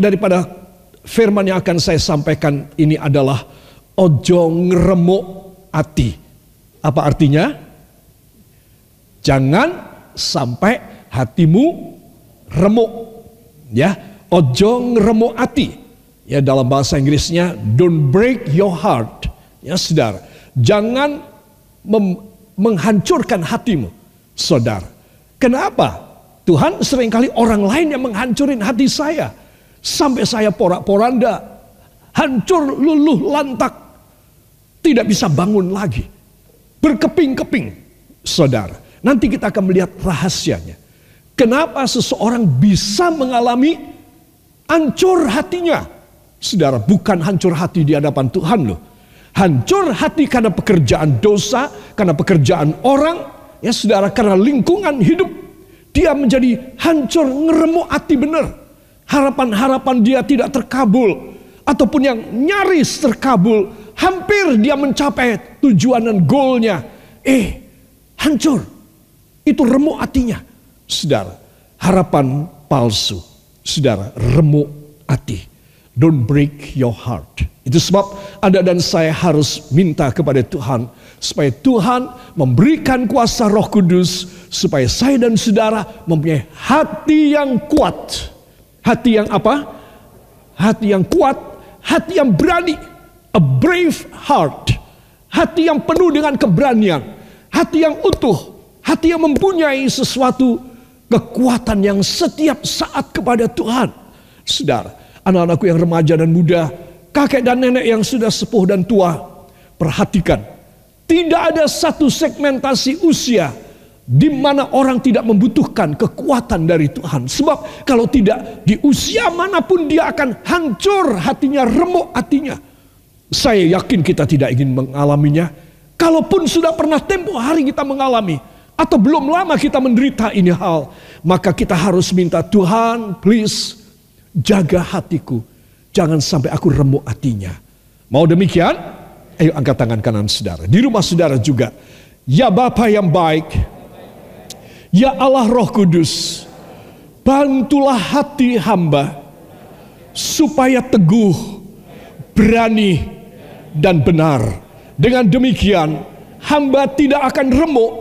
daripada firman yang akan saya sampaikan ini adalah ojo ngeremuk ati. Apa artinya? Jangan sampai hatimu remuk. Ya, ojo ngeremuk ati. Ya dalam bahasa Inggrisnya don't break your heart. Ya saudara, jangan menghancurkan hatimu, saudara. Kenapa? Tuhan sering kali orang lain yang menghancurin hati saya. Sampai saya porak-poranda, hancur luluh lantak, tidak bisa bangun lagi. Berkeping-keping, saudara. Nanti kita akan melihat rahasianya. Kenapa seseorang bisa mengalami hancur hatinya? Saudara, bukan hancur hati di hadapan Tuhan loh. Hancur hati karena pekerjaan dosa, karena pekerjaan orang, ya saudara, karena lingkungan hidup. Dia menjadi hancur, ngeremuk hati benar. Harapan-harapan dia tidak terkabul. Ataupun yang nyaris terkabul Hampir dia mencapai tujuan dan goalnya. Eh, hancur. Itu remuk hatinya. Saudara, harapan palsu. Saudara, remuk hati. Don't break your heart. Itu sebab Anda dan saya harus minta kepada Tuhan supaya Tuhan memberikan kuasa Roh Kudus supaya saya dan saudara mempunyai hati yang kuat. Hati yang apa? Hati yang kuat, hati yang berani A brave heart. Hati yang penuh dengan keberanian. Hati yang utuh. Hati yang mempunyai sesuatu kekuatan yang setiap saat kepada Tuhan. Saudara, anak-anakku yang remaja dan muda, kakek dan nenek yang sudah sepuh dan tua, perhatikan. Tidak ada satu segmentasi usia di mana orang tidak membutuhkan kekuatan dari Tuhan. Sebab kalau tidak di usia mana pun dia akan hancur hatinya, remuk hatinya. Saya yakin kita tidak ingin mengalaminya. Kalaupun sudah pernah tempo hari kita mengalami. Atau belum lama kita menderita ini hal. Maka kita harus minta Tuhan please jaga hatiku. Jangan sampai aku remuk hatinya. Mau demikian? Ayo angkat tangan kanan saudara. Di rumah saudara juga. Ya Bapa yang baik. Ya Allah Roh Kudus. Bantulah hati hamba. Supaya teguh. Berani dan benar. Dengan demikian, hamba tidak akan remuk.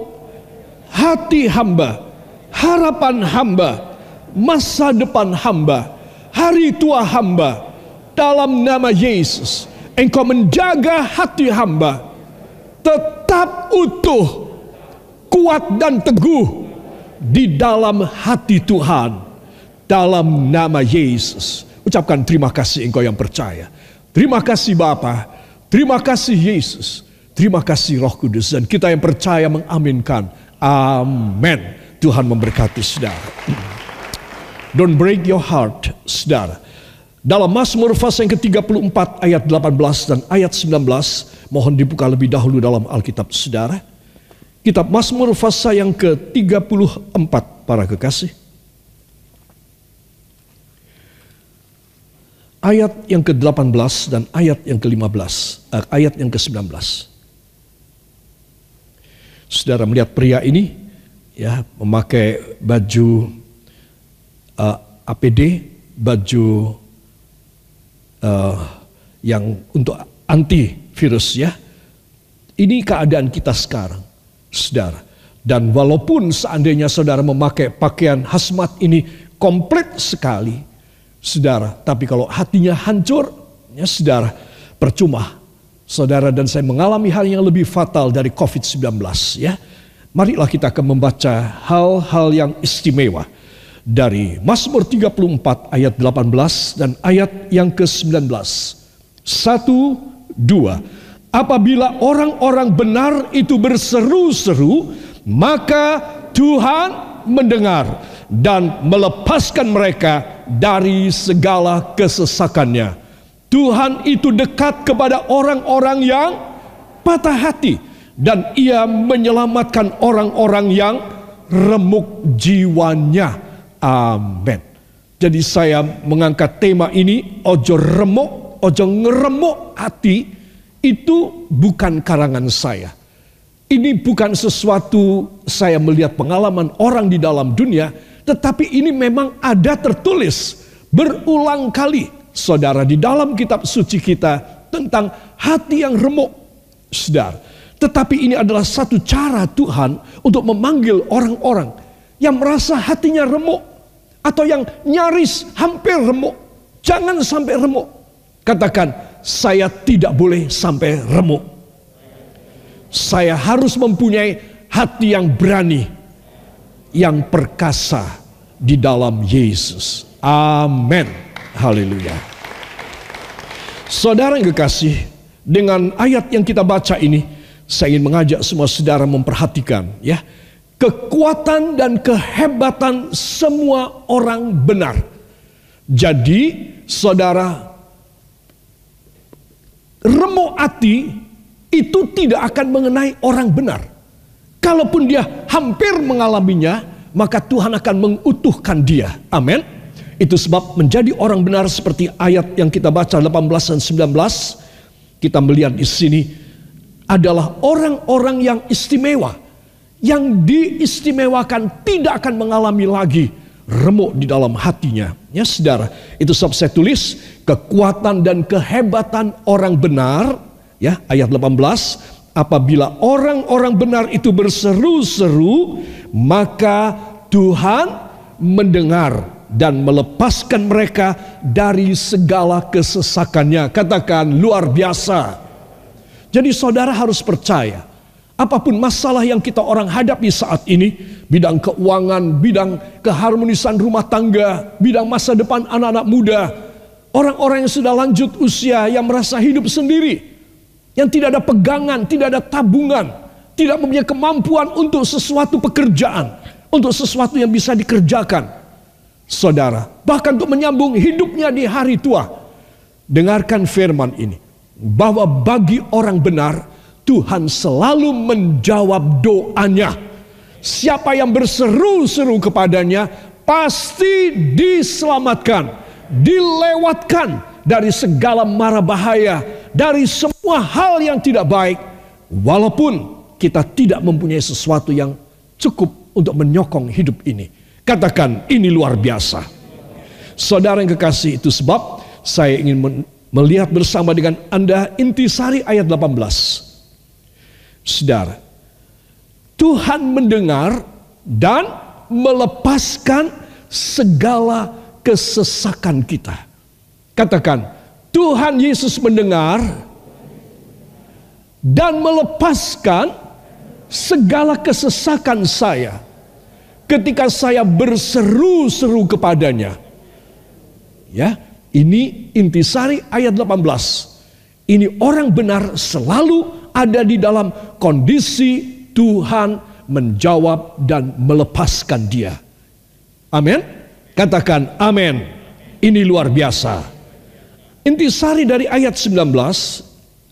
Hati hamba, harapan hamba, masa depan hamba, hari tua hamba, dalam nama Yesus, engkau menjaga hati hamba tetap utuh, kuat dan teguh di dalam hati Tuhan, dalam nama Yesus. Ucapkan terima kasih engkau yang percaya. Terima kasih Bapak Terima kasih Yesus. Terima kasih Roh Kudus. Dan kita yang percaya mengaminkan. Amin. Tuhan memberkati saudara. Don't break your heart, saudara. Dalam Mazmur pasal yang ke-34 ayat 18 dan ayat 19. Mohon dibuka lebih dahulu dalam Alkitab saudara. Kitab Mazmur pasal yang ke-34 para kekasih. ayat yang ke-18 dan ayat yang ke-15, uh, ayat yang ke-19. Saudara melihat pria ini ya memakai baju uh, eh, APD, baju uh, yang untuk anti virus ya. Ini keadaan kita sekarang, saudara. Dan walaupun seandainya saudara memakai pakaian hazmat ini komplit sekali, saudara. Tapi kalau hatinya hancur, ya saudara, percuma. Saudara dan saya mengalami hal yang lebih fatal dari COVID-19 ya. Marilah kita akan membaca hal-hal yang istimewa dari Mazmur 34 ayat 18 dan ayat yang ke-19. Satu, dua. Apabila orang-orang benar itu berseru-seru, maka Tuhan mendengar dan melepaskan mereka dari segala kesesakannya. Tuhan itu dekat kepada orang-orang yang patah hati dan ia menyelamatkan orang-orang yang remuk jiwanya. Amin. Jadi saya mengangkat tema ini ojo remuk, ojo ngeremuk hati itu bukan karangan saya. Ini bukan sesuatu saya melihat pengalaman orang di dalam dunia, tetapi ini memang ada tertulis berulang kali saudara di dalam kitab suci kita tentang hati yang remuk. Saudara, tetapi ini adalah satu cara Tuhan untuk memanggil orang-orang yang merasa hatinya remuk atau yang nyaris hampir remuk. Jangan sampai remuk. Katakan, saya tidak boleh sampai remuk. Saya harus mempunyai hati yang berani, yang perkasa di dalam Yesus. Amin. Haleluya. Saudara yang kekasih, dengan ayat yang kita baca ini, saya ingin mengajak semua saudara memperhatikan ya, kekuatan dan kehebatan semua orang benar. Jadi, saudara remuk hati itu tidak akan mengenai orang benar. Kalaupun dia hampir mengalaminya, maka Tuhan akan mengutuhkan dia. Amin. Itu sebab menjadi orang benar seperti ayat yang kita baca 18 dan 19 kita melihat di sini adalah orang-orang yang istimewa yang diistimewakan tidak akan mengalami lagi remuk di dalam hatinya. Ya saudara, itu sebab saya tulis kekuatan dan kehebatan orang benar ya ayat 18 apabila orang-orang benar itu berseru-seru maka Tuhan mendengar dan melepaskan mereka dari segala kesesakannya. Katakan luar biasa. Jadi saudara harus percaya, apa pun masalah yang kita orang hadapi saat ini, bidang keuangan, bidang keharmonisan rumah tangga, bidang masa depan anak-anak muda, orang-orang yang sudah lanjut usia yang merasa hidup sendiri, yang tidak ada pegangan, tidak ada tabungan, tidak mempunyai kemampuan untuk sesuatu pekerjaan, untuk sesuatu yang bisa dikerjakan saudara, bahkan untuk menyambung hidupnya di hari tua. Dengarkan firman ini, bahwa bagi orang benar, Tuhan selalu menjawab doanya. Siapa yang berseru-seru kepadanya, pasti diselamatkan, dilewatkan dari segala mara bahaya, dari semua hal yang tidak baik, walaupun kita tidak mempunyai sesuatu yang cukup untuk menyokong hidup ini. Katakan ini luar biasa. Saudara yang kekasih itu sebab saya ingin melihat bersama dengan Anda intisari ayat 18. Saudara, Tuhan mendengar dan melepaskan segala kesesakan kita. Katakan, Tuhan Yesus mendengar dan melepaskan segala kesesakan saya ketika saya berseru-seru kepadanya. Ya, ini intisari ayat 18. Ini orang benar selalu ada di dalam kondisi Tuhan menjawab dan melepaskan dia. Amin. Katakan amin. Ini luar biasa. Intisari dari ayat 19,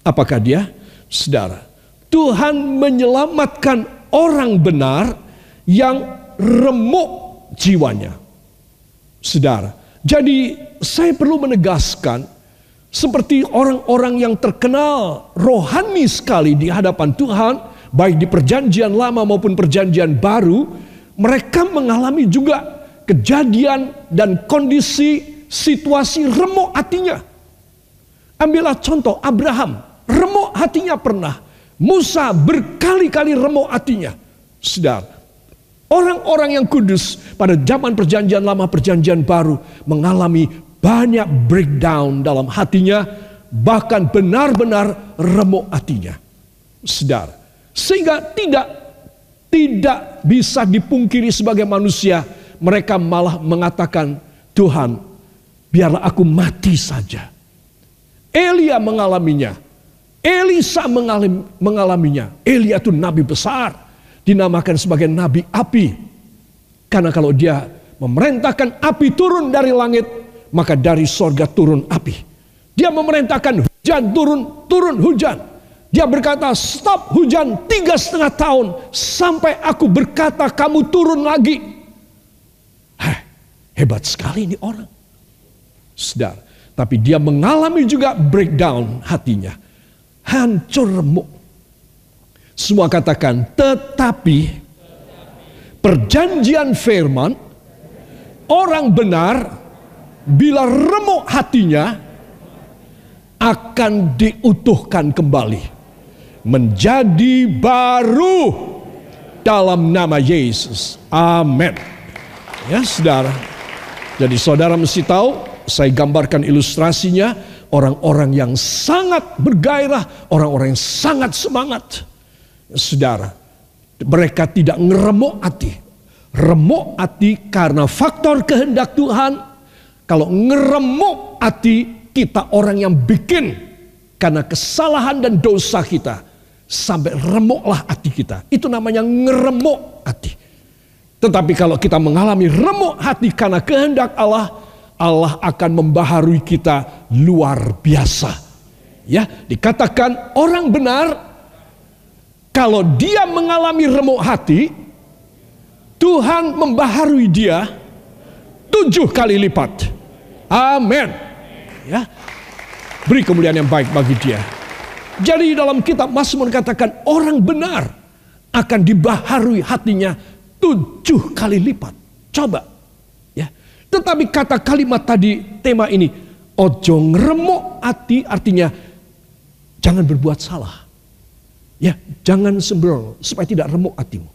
apakah dia? Saudara, Tuhan menyelamatkan orang benar yang remuk jiwanya. Saudara, jadi saya perlu menegaskan seperti orang-orang yang terkenal rohani sekali di hadapan Tuhan, baik di perjanjian lama maupun perjanjian baru, mereka mengalami juga kejadian dan kondisi situasi remuk hatinya. Ambillah contoh Abraham, remuk hatinya pernah. Musa berkali-kali remuk hatinya. Saudara, Orang-orang yang kudus pada zaman perjanjian lama, perjanjian baru mengalami banyak breakdown dalam hatinya, bahkan benar-benar remuk hatinya. Sedar. Sehingga tidak tidak bisa dipungkiri sebagai manusia, mereka malah mengatakan, "Tuhan, biarlah aku mati saja." Elia mengalaminya. Elisa mengalaminya. Elia itu nabi besar dinamakan sebagai nabi api. Karena kalau dia memerintahkan api turun dari langit, maka dari sorga turun api. Dia memerintahkan hujan turun, turun hujan. Dia berkata, stop hujan tiga setengah tahun sampai aku berkata kamu turun lagi. Hebat sekali ini orang. Sedar. Tapi dia mengalami juga breakdown hatinya. Hancur remuk. Semua katakan, tetapi perjanjian firman, orang benar bila remuk hatinya akan diutuhkan kembali menjadi baru dalam nama Yesus. Amin. Ya, Saudara. Jadi saudara mesti tahu, saya gambarkan ilustrasinya, orang-orang yang sangat bergairah, orang-orang yang sangat semangat. Saudara, mereka tidak ngeremuk hati. Remuk hati karena faktor kehendak Tuhan. Kalau ngeremuk hati, kita orang yang bikin karena kesalahan dan dosa kita. Sampai remuklah hati kita. Itu namanya ngeremuk hati. Tetapi kalau kita mengalami remuk hati karena kehendak Allah, Allah akan membaharui kita luar biasa. Ya, dikatakan orang benar kalau dia mengalami remuk hati, Tuhan membaharui dia tujuh kali lipat. Amin. Ya. Beri kemuliaan yang baik bagi dia. Jadi dalam kitab Mazmur katakan orang benar akan dibaharui hatinya tujuh kali lipat. Coba. Ya. Tetapi kata kalimat tadi tema ini ojo ngeremok hati artinya jangan berbuat salah. Ya, jangan sembrono supaya tidak remuk hatimu.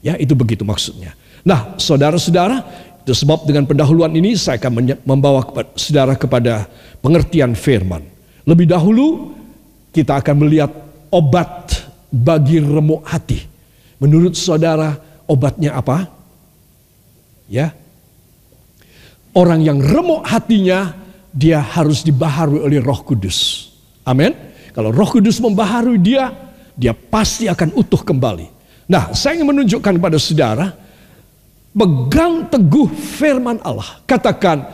Ya, itu begitu maksudnya. Nah, saudara-saudara, itu sebab dengan pendahuluan ini saya akan membawa saudara kepada pengertian firman. Lebih dahulu kita akan melihat obat bagi remuk hati. Menurut saudara, Obatnya apa? Ya. Orang yang remuk hatinya, dia harus dibaharui oleh Roh Kudus. Amin. Kalau Roh Kudus membaharui dia, dia pasti akan utuh kembali. Nah, saya ingin menunjukkan kepada saudara, pegang teguh firman Allah. Katakan,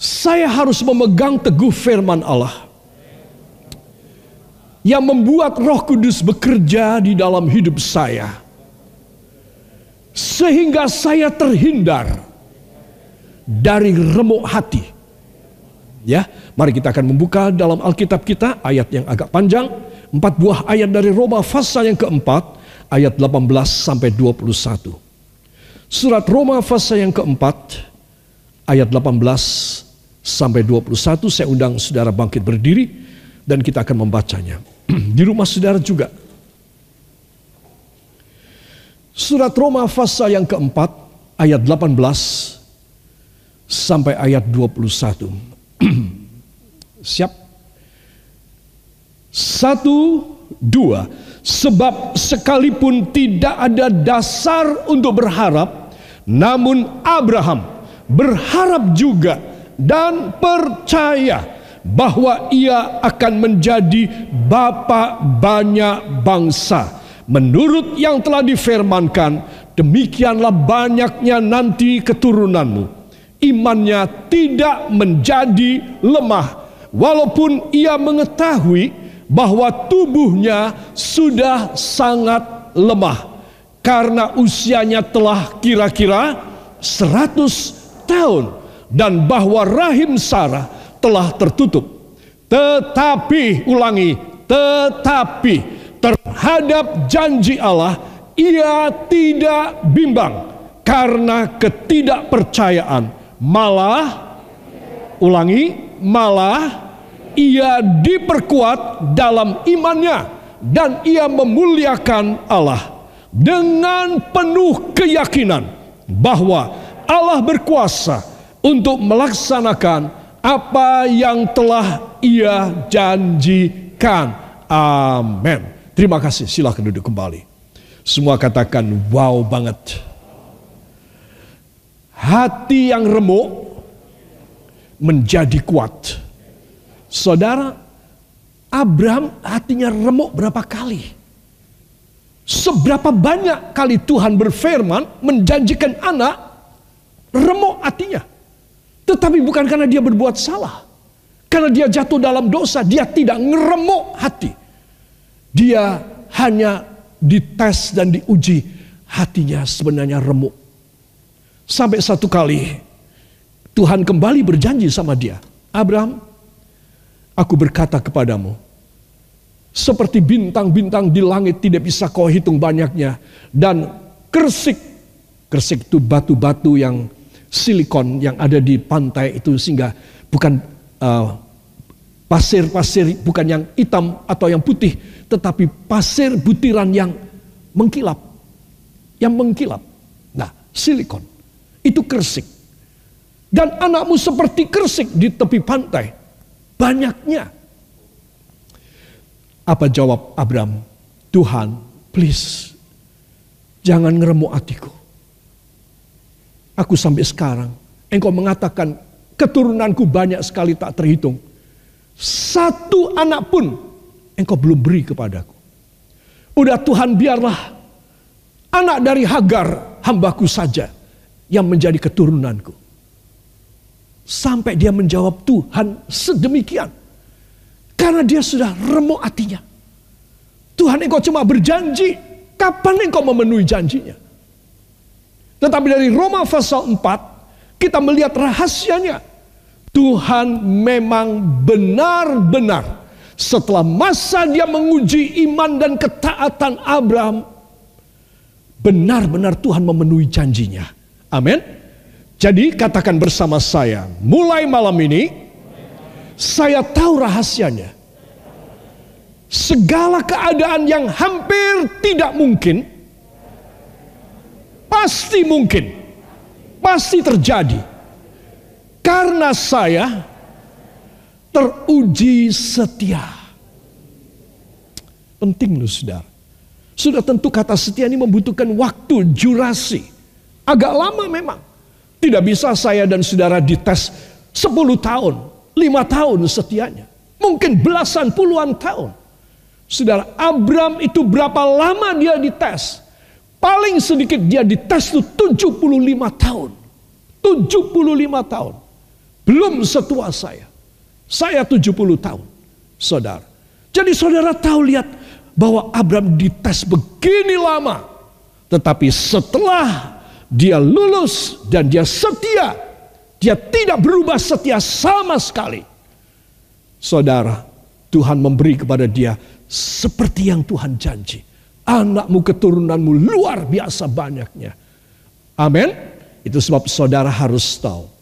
saya harus memegang teguh firman Allah. Yang membuat roh kudus bekerja di dalam hidup saya sehingga saya terhindar dari remuk hati. Ya, mari kita akan membuka dalam Alkitab kita ayat yang agak panjang, empat buah ayat dari Roma pasal yang keempat, ayat 18 sampai 21. Surat Roma pasal yang keempat, ayat 18 sampai 21, saya undang saudara bangkit berdiri dan kita akan membacanya. Di rumah saudara juga Surat Roma pasal yang keempat ayat 18 sampai ayat 21. Siap? Satu, dua. Sebab sekalipun tidak ada dasar untuk berharap, namun Abraham berharap juga dan percaya bahwa ia akan menjadi bapa banyak bangsa Menurut yang telah difirmankan, demikianlah banyaknya nanti keturunanmu. Imannya tidak menjadi lemah, walaupun ia mengetahui bahwa tubuhnya sudah sangat lemah karena usianya telah kira-kira 100 tahun dan bahwa rahim Sarah telah tertutup. Tetapi ulangi, tetapi terhadap janji Allah, ia tidak bimbang karena ketidakpercayaan. Malah, ulangi, malah ia diperkuat dalam imannya dan ia memuliakan Allah dengan penuh keyakinan bahwa Allah berkuasa untuk melaksanakan apa yang telah ia janjikan. Amin. Terima kasih, silahkan duduk kembali. Semua katakan wow banget. Hati yang remuk menjadi kuat. Saudara, Abraham hatinya remuk berapa kali? Seberapa banyak kali Tuhan berfirman menjanjikan anak, remuk hatinya. Tetapi bukan karena dia berbuat salah. Karena dia jatuh dalam dosa, dia tidak ngeremuk hati. Dia hanya dites dan diuji hatinya sebenarnya remuk. Sampai satu kali Tuhan kembali berjanji sama dia. Abraham, aku berkata kepadamu, seperti bintang-bintang di langit tidak bisa kau hitung banyaknya. Dan kersik, kersik itu batu-batu yang silikon yang ada di pantai itu sehingga bukan uh, pasir-pasir bukan yang hitam atau yang putih, tetapi pasir butiran yang mengkilap, yang mengkilap. Nah, silikon itu kersik. Dan anakmu seperti kersik di tepi pantai. Banyaknya. Apa jawab Abraham? Tuhan, please, jangan ngeremu hatiku. Aku sampai sekarang, engkau mengatakan keturunanku banyak sekali tak terhitung. Satu anak pun engkau belum beri kepadaku. Udah Tuhan biarlah anak dari Hagar hambaku saja yang menjadi keturunanku. Sampai dia menjawab Tuhan sedemikian. Karena dia sudah remuk hatinya. Tuhan engkau cuma berjanji. Kapan engkau memenuhi janjinya? Tetapi dari Roma pasal 4 kita melihat rahasianya. Tuhan memang benar-benar setelah masa dia menguji iman dan ketaatan Abraham benar-benar Tuhan memenuhi janjinya. Amin. Jadi katakan bersama saya, mulai malam ini saya tahu rahasianya. Segala keadaan yang hampir tidak mungkin Pasti mungkin. Pasti terjadi. Karena saya teruji setia. Penting loh saudara. Sudah tentu kata setia ini membutuhkan waktu, jurasi. Agak lama memang. Tidak bisa saya dan saudara dites 10 tahun, 5 tahun setianya. Mungkin belasan puluhan tahun. Saudara, Abram itu berapa lama dia dites? Paling sedikit dia dites itu 75 tahun. 75 tahun. Belum setua saya. Saya 70 tahun. Saudara. Jadi saudara tahu lihat bahwa Abraham dites begini lama. Tetapi setelah dia lulus dan dia setia. Dia tidak berubah setia sama sekali. Saudara, Tuhan memberi kepada dia seperti yang Tuhan janji anakmu keturunanmu luar biasa banyaknya. Amin. Itu sebab saudara harus tahu.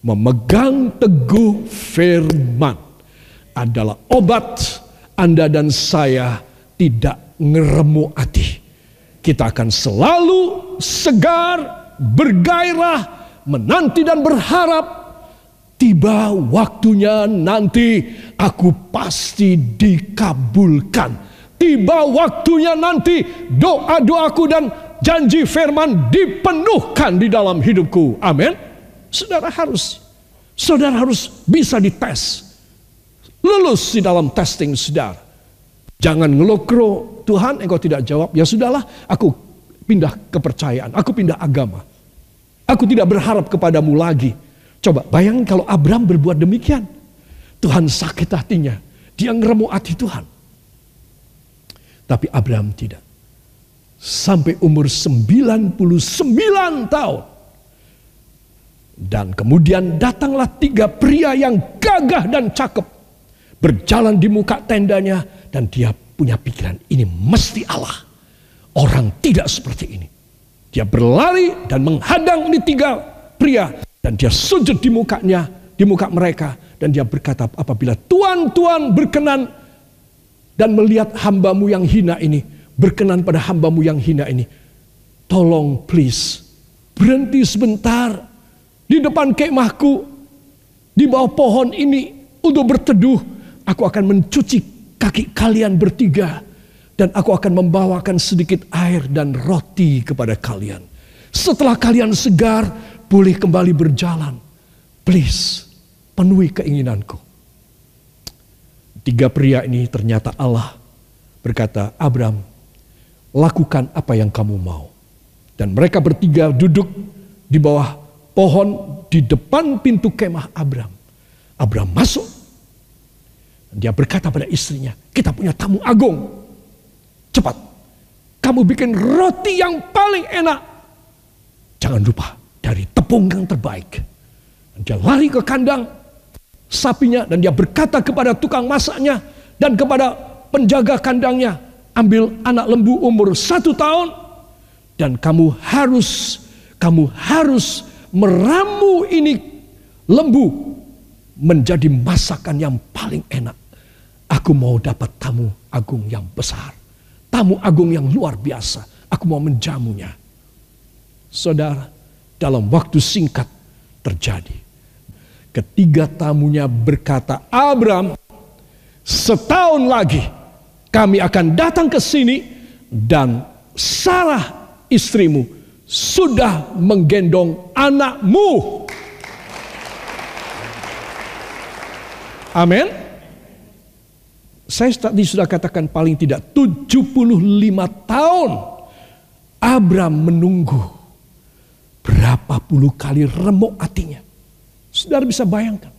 Memegang teguh firman adalah obat Anda dan saya tidak ngeremu hati. Kita akan selalu segar, bergairah, menanti dan berharap tiba waktunya nanti aku pasti dikabulkan tiba waktunya nanti doa-doaku dan janji firman dipenuhkan di dalam hidupku. Amin. Saudara harus saudara harus bisa dites. Lulus di dalam testing saudara. Jangan ngelokro, Tuhan engkau tidak jawab. Ya sudahlah, aku pindah kepercayaan, aku pindah agama. Aku tidak berharap kepadamu lagi. Coba bayangin kalau Abraham berbuat demikian. Tuhan sakit hatinya. Dia ngeremu hati Tuhan. Tapi Abraham tidak. Sampai umur 99 tahun. Dan kemudian datanglah tiga pria yang gagah dan cakep. Berjalan di muka tendanya. Dan dia punya pikiran ini mesti Allah. Orang tidak seperti ini. Dia berlari dan menghadang ini tiga pria. Dan dia sujud di mukanya, di muka mereka. Dan dia berkata apabila Tuhan berkenan dan melihat hambamu yang hina ini, berkenan pada hambamu yang hina ini. Tolong please, berhenti sebentar di depan kemahku, di bawah pohon ini untuk berteduh. Aku akan mencuci kaki kalian bertiga dan aku akan membawakan sedikit air dan roti kepada kalian. Setelah kalian segar, boleh kembali berjalan. Please, penuhi keinginanku. Tiga pria ini ternyata Allah berkata, Abraham, lakukan apa yang kamu mau. Dan mereka bertiga duduk di bawah pohon di depan pintu kemah Abraham. Abraham masuk. Dia berkata pada istrinya, kita punya tamu agung. Cepat, kamu bikin roti yang paling enak. Jangan lupa, dari tepung yang terbaik. Dia lari ke kandang, sapinya dan dia berkata kepada tukang masaknya dan kepada penjaga kandangnya, ambil anak lembu umur satu tahun dan kamu harus kamu harus meramu ini lembu menjadi masakan yang paling enak. Aku mau dapat tamu agung yang besar. Tamu agung yang luar biasa. Aku mau menjamunya. Saudara, dalam waktu singkat terjadi. Ketiga tamunya berkata, Abram, setahun lagi kami akan datang ke sini dan Sarah istrimu sudah menggendong anakmu. Amin. Saya tadi sudah katakan paling tidak 75 tahun Abram menunggu. Berapa puluh kali remuk hatinya. Saudara bisa bayangkan.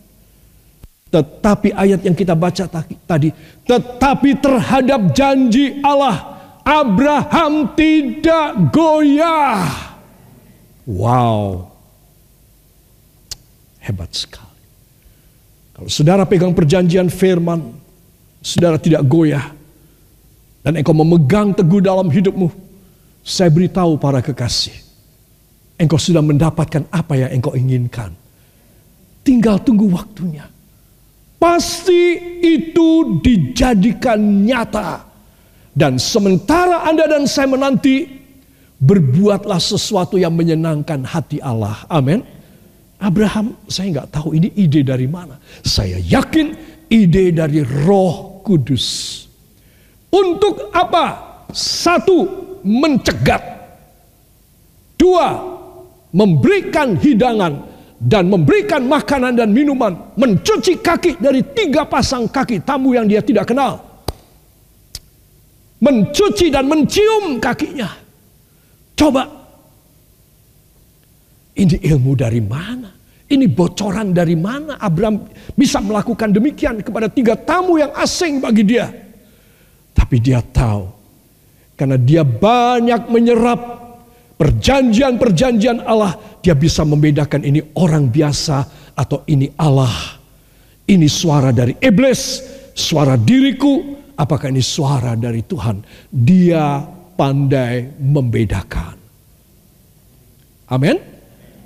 Tetapi ayat yang kita baca tadi, tetapi terhadap janji Allah, Abraham tidak goyah. Wow. Hebat sekali. Kalau saudara pegang perjanjian firman, saudara tidak goyah, dan engkau memegang teguh dalam hidupmu, saya beritahu para kekasih, engkau sudah mendapatkan apa yang engkau inginkan. Tinggal tunggu waktunya. Pasti itu dijadikan nyata. Dan sementara Anda dan saya menanti, berbuatlah sesuatu yang menyenangkan hati Allah. Amin. Abraham, saya nggak tahu ini ide dari mana. Saya yakin ide dari roh Kudus. Untuk apa? Satu, mencegat. Dua, memberikan hidangan dan memberikan makanan dan minuman, mencuci kaki dari tiga pasang kaki tamu yang dia tidak kenal. Mencuci dan mencium kakinya. Coba. Ini ilmu dari mana? Ini bocoran dari mana Abraham bisa melakukan demikian kepada tiga tamu yang asing bagi dia. Tapi dia tahu. Karena dia banyak menyerap perjanjian-perjanjian Allah. Dia bisa membedakan ini orang biasa atau ini Allah. Ini suara dari iblis, suara diriku. Apakah ini suara dari Tuhan? Dia pandai membedakan. Amin.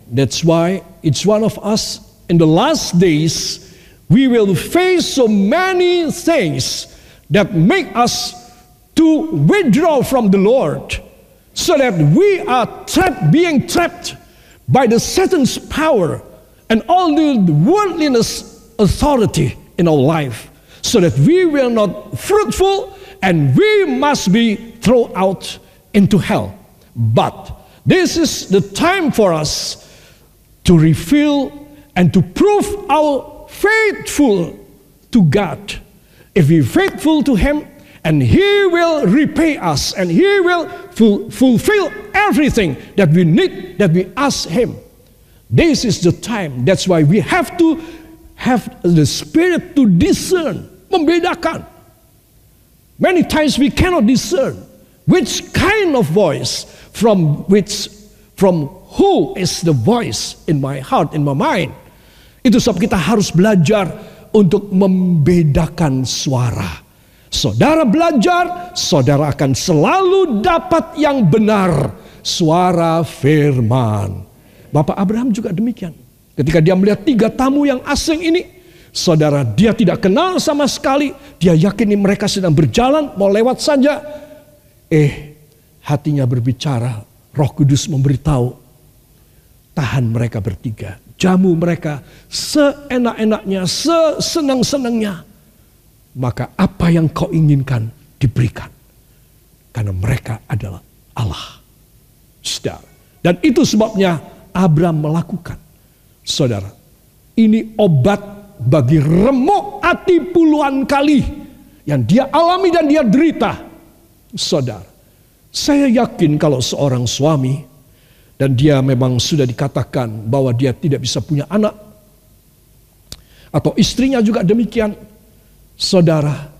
That's why it's one of us in the last days, we will face so many things that make us to withdraw from the Lord so that we are trapped, being trapped by the Satan's power and all the worldliness authority in our life so that we will not fruitful and we must be thrown out into hell. But this is the time for us to reveal and to prove our faithful to God. If we're faithful to Him, and He will repay us, and He will ful- fulfill everything that we need, that we ask Him. This is the time. That's why we have to have the Spirit to discern, membedakan. Many times we cannot discern which kind of voice from which from who is the voice in my heart, in my mind. Itu sebab kita harus belajar untuk membedakan suara. Saudara belajar, saudara akan selalu dapat yang benar. Suara firman. Bapak Abraham juga demikian. Ketika dia melihat tiga tamu yang asing ini, saudara dia tidak kenal sama sekali. Dia yakin mereka sedang berjalan, mau lewat saja. Eh, hatinya berbicara. Roh Kudus memberitahu, tahan mereka bertiga. Jamu mereka seenak-enaknya, sesenang-senangnya. Maka apa yang kau inginkan diberikan. Karena mereka adalah Allah. Saudara. Dan itu sebabnya Abraham melakukan. Saudara, ini obat bagi remuk hati puluhan kali yang dia alami dan dia derita. Saudara, saya yakin kalau seorang suami dan dia memang sudah dikatakan bahwa dia tidak bisa punya anak atau istrinya juga demikian saudara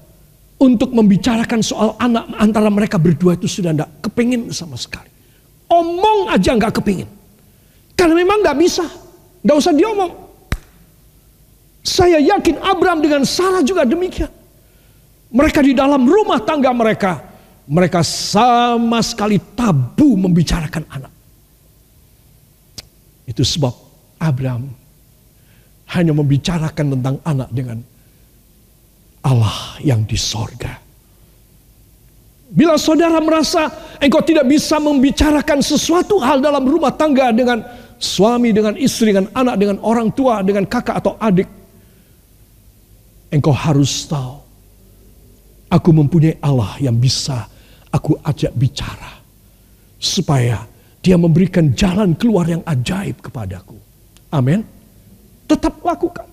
untuk membicarakan soal anak antara mereka berdua itu sudah tidak kepingin sama sekali. Omong aja nggak kepingin. Karena memang nggak bisa. Nggak usah diomong saya yakin Abraham dengan Sarah juga demikian mereka di dalam rumah tangga mereka mereka sama sekali tabu membicarakan anak Itu sebab Abraham hanya membicarakan tentang anak dengan Allah yang di sorga. Bila saudara merasa engkau tidak bisa membicarakan sesuatu hal dalam rumah tangga dengan suami, dengan istri, dengan anak, dengan orang tua, dengan kakak atau adik. Engkau harus tahu, aku mempunyai Allah yang bisa aku ajak bicara. Supaya dia memberikan jalan keluar yang ajaib kepadaku. Amin. Tetap lakukan.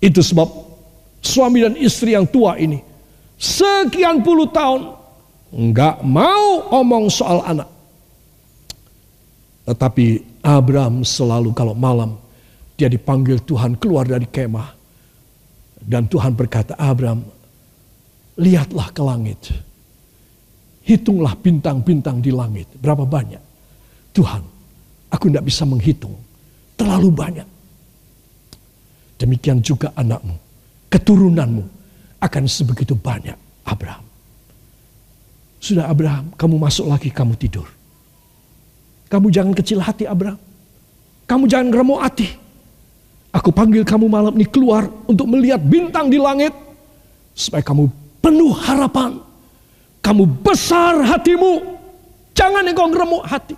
Itu sebab suami dan istri yang tua ini sekian puluh tahun nggak mau omong soal anak. Tetapi Abraham selalu kalau malam dia dipanggil Tuhan keluar dari kemah. Dan Tuhan berkata, Abraham, lihatlah ke langit. Hitunglah bintang-bintang di langit. Berapa banyak? Tuhan, aku tidak bisa menghitung. Terlalu banyak. Demikian juga anakmu, keturunanmu akan sebegitu banyak, Abraham. Sudah Abraham, kamu masuk lagi, kamu tidur. Kamu jangan kecil hati Abraham. Kamu jangan remuk hati. Aku panggil kamu malam ini keluar untuk melihat bintang di langit. Supaya kamu penuh harapan. Kamu besar hatimu. Jangan engkau remuk hati.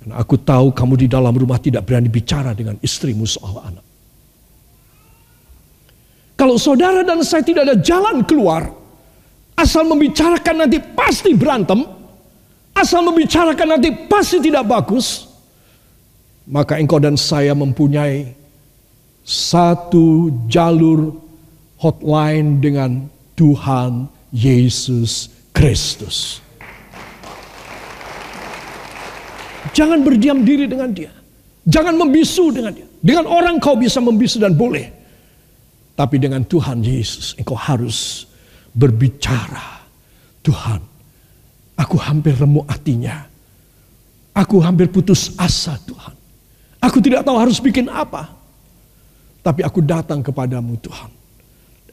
Karena aku tahu kamu di dalam rumah tidak berani bicara dengan istrimu soal anak. Kalau saudara dan saya tidak ada jalan keluar, asal membicarakan nanti pasti berantem, asal membicarakan nanti pasti tidak bagus, maka engkau dan saya mempunyai satu jalur hotline dengan Tuhan Yesus Kristus. Jangan berdiam diri dengan dia. Jangan membisu dengan dia. Dengan orang kau bisa membisu dan boleh. Tapi dengan Tuhan Yesus engkau harus berbicara. Tuhan, Aku hampir remuk hatinya. Aku hampir putus asa Tuhan. Aku tidak tahu harus bikin apa. Tapi aku datang kepadamu Tuhan.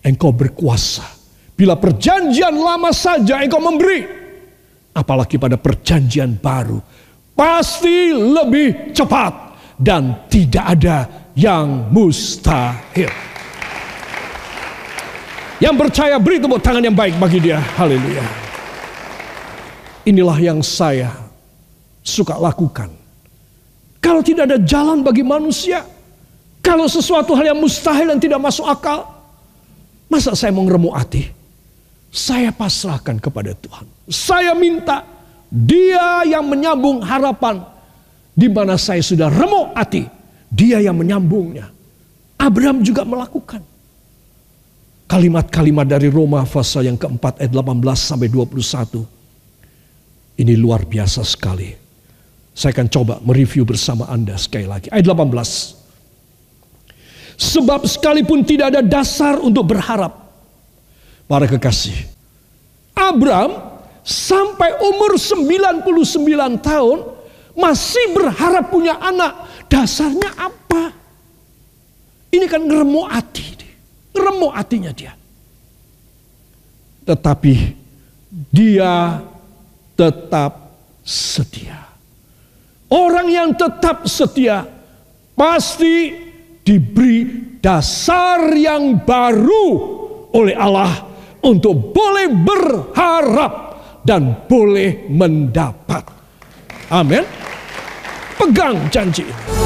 Engkau berkuasa. Bila perjanjian lama saja engkau memberi. Apalagi pada perjanjian baru. Pasti lebih cepat. Dan tidak ada yang mustahil. Yang percaya beri tepuk tangan yang baik bagi dia. Haleluya. Inilah yang saya suka lakukan. Kalau tidak ada jalan bagi manusia, kalau sesuatu hal yang mustahil dan tidak masuk akal, masa saya mau hati? Saya pasrahkan kepada Tuhan. Saya minta dia yang menyambung harapan di mana saya sudah remuk hati. Dia yang menyambungnya. Abraham juga melakukan. Kalimat-kalimat dari Roma pasal yang keempat ayat 18 sampai 21 ini luar biasa sekali. Saya akan coba mereview bersama Anda sekali lagi. Ayat 18. Sebab sekalipun tidak ada dasar untuk berharap. Para kekasih. Abraham sampai umur 99 tahun masih berharap punya anak. Dasarnya apa? Ini kan ngeremuk hati. Ngeremuk hatinya dia. Tetapi dia tetap setia. Orang yang tetap setia pasti diberi dasar yang baru oleh Allah untuk boleh berharap dan boleh mendapat. Amin. Pegang janji ini.